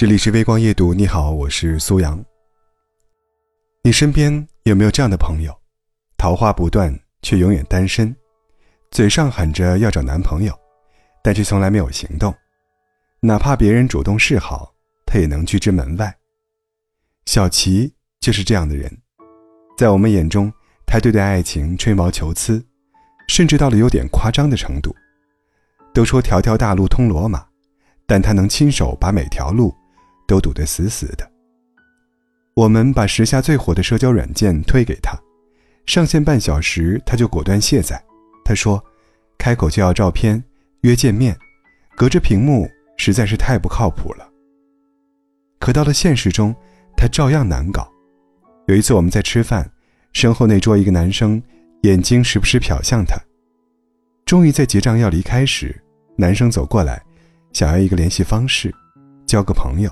这里是微光夜读，你好，我是苏阳。你身边有没有这样的朋友，桃花不断却永远单身，嘴上喊着要找男朋友，但却从来没有行动，哪怕别人主动示好，他也能拒之门外。小琪就是这样的人，在我们眼中，他对待爱情吹毛求疵，甚至到了有点夸张的程度。都说条条大路通罗马，但他能亲手把每条路。都堵得死死的。我们把时下最火的社交软件推给他，上线半小时他就果断卸载。他说：“开口就要照片，约见面，隔着屏幕实在是太不靠谱了。”可到了现实中，他照样难搞。有一次我们在吃饭，身后那桌一个男生眼睛时不时瞟向他。终于在结账要离开时，男生走过来，想要一个联系方式，交个朋友。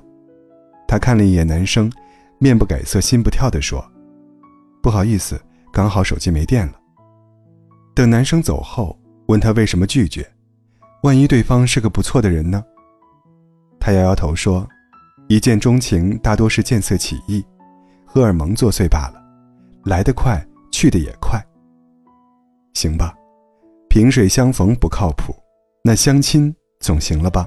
他看了一眼男生，面不改色心不跳地说：“不好意思，刚好手机没电了。”等男生走后，问他为什么拒绝，万一对方是个不错的人呢？他摇摇头说：“一见钟情大多是见色起意，荷尔蒙作祟罢了，来得快，去得也快。行吧，萍水相逢不靠谱，那相亲总行了吧？”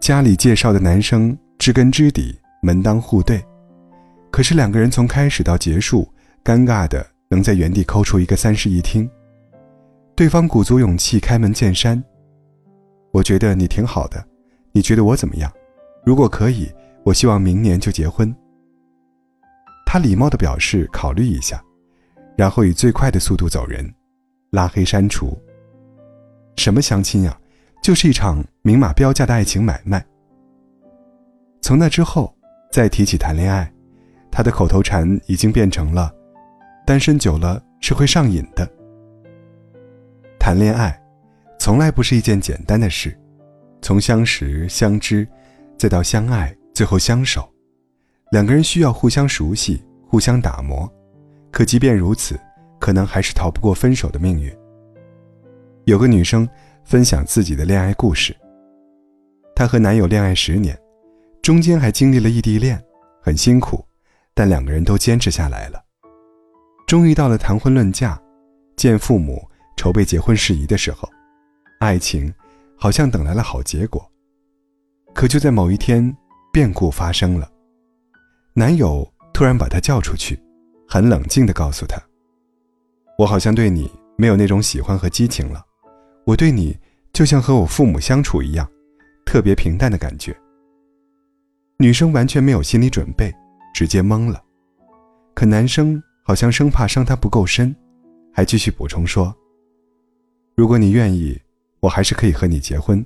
家里介绍的男生。知根知底，门当户对，可是两个人从开始到结束，尴尬的能在原地抠出一个三室一厅。对方鼓足勇气开门见山：“我觉得你挺好的，你觉得我怎么样？如果可以，我希望明年就结婚。”他礼貌的表示考虑一下，然后以最快的速度走人，拉黑删除。什么相亲呀，就是一场明码标价的爱情买卖。从那之后，再提起谈恋爱，他的口头禅已经变成了：“单身久了是会上瘾的。”谈恋爱，从来不是一件简单的事，从相识、相知，再到相爱，最后相守，两个人需要互相熟悉、互相打磨。可即便如此，可能还是逃不过分手的命运。有个女生分享自己的恋爱故事，她和男友恋爱十年。中间还经历了异地恋，很辛苦，但两个人都坚持下来了。终于到了谈婚论嫁、见父母、筹备结婚事宜的时候，爱情好像等来了好结果。可就在某一天，变故发生了。男友突然把她叫出去，很冷静地告诉她：“我好像对你没有那种喜欢和激情了，我对你就像和我父母相处一样，特别平淡的感觉。”女生完全没有心理准备，直接懵了。可男生好像生怕伤她不够深，还继续补充说：“如果你愿意，我还是可以和你结婚，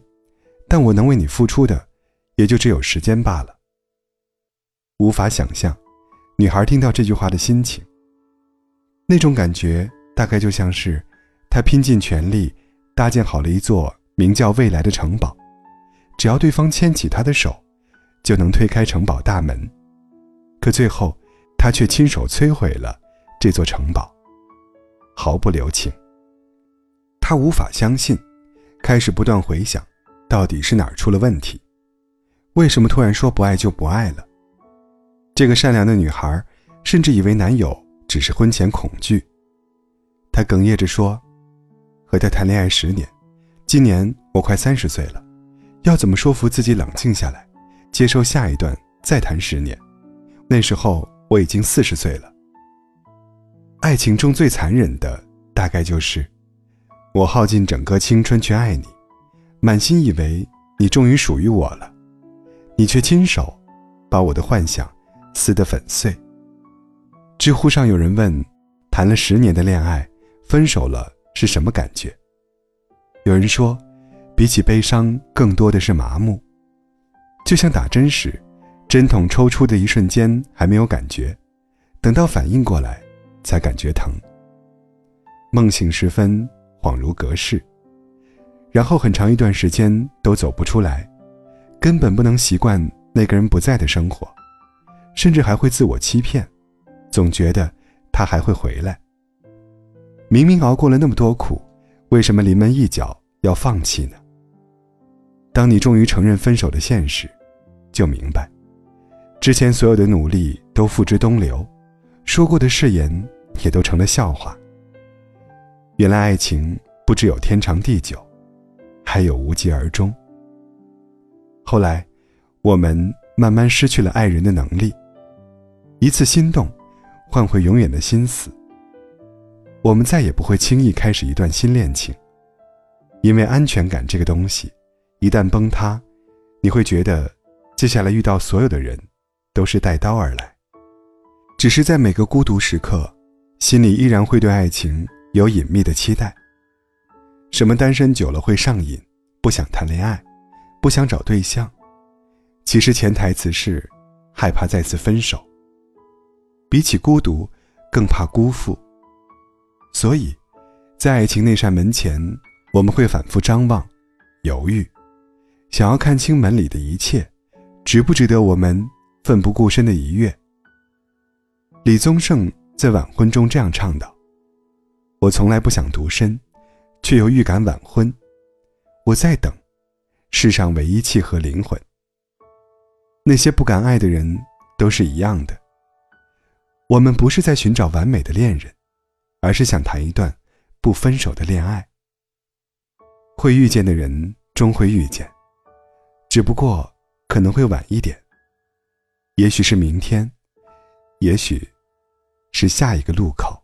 但我能为你付出的，也就只有时间罢了。”无法想象，女孩听到这句话的心情。那种感觉大概就像是，她拼尽全力搭建好了一座名叫未来的城堡，只要对方牵起她的手。就能推开城堡大门，可最后，他却亲手摧毁了这座城堡，毫不留情。他无法相信，开始不断回想，到底是哪儿出了问题？为什么突然说不爱就不爱了？这个善良的女孩甚至以为男友只是婚前恐惧。她哽咽着说：“和他谈恋爱十年，今年我快三十岁了，要怎么说服自己冷静下来？”接受下一段，再谈十年。那时候我已经四十岁了。爱情中最残忍的，大概就是，我耗尽整个青春去爱你，满心以为你终于属于我了，你却亲手把我的幻想撕得粉碎。知乎上有人问：谈了十年的恋爱，分手了是什么感觉？有人说，比起悲伤，更多的是麻木。就像打针时，针筒抽出的一瞬间还没有感觉，等到反应过来，才感觉疼。梦醒时分，恍如隔世，然后很长一段时间都走不出来，根本不能习惯那个人不在的生活，甚至还会自我欺骗，总觉得他还会回来。明明熬过了那么多苦，为什么临门一脚要放弃呢？当你终于承认分手的现实，就明白，之前所有的努力都付之东流，说过的誓言也都成了笑话。原来爱情不只有天长地久，还有无疾而终。后来，我们慢慢失去了爱人的能力。一次心动，换回永远的心死。我们再也不会轻易开始一段新恋情，因为安全感这个东西，一旦崩塌，你会觉得接下来遇到所有的人，都是带刀而来。只是在每个孤独时刻，心里依然会对爱情有隐秘的期待。什么单身久了会上瘾，不想谈恋爱，不想找对象，其实潜台词是害怕再次分手。比起孤独，更怕辜负。所以，在爱情那扇门前，我们会反复张望、犹豫，想要看清门里的一切，值不值得我们奋不顾身的一跃。李宗盛在晚婚中这样唱道：“我从来不想独身，却又预感晚婚。我在等，世上唯一契合灵魂。那些不敢爱的人，都是一样的。”我们不是在寻找完美的恋人，而是想谈一段不分手的恋爱。会遇见的人终会遇见，只不过可能会晚一点。也许是明天，也许是下一个路口。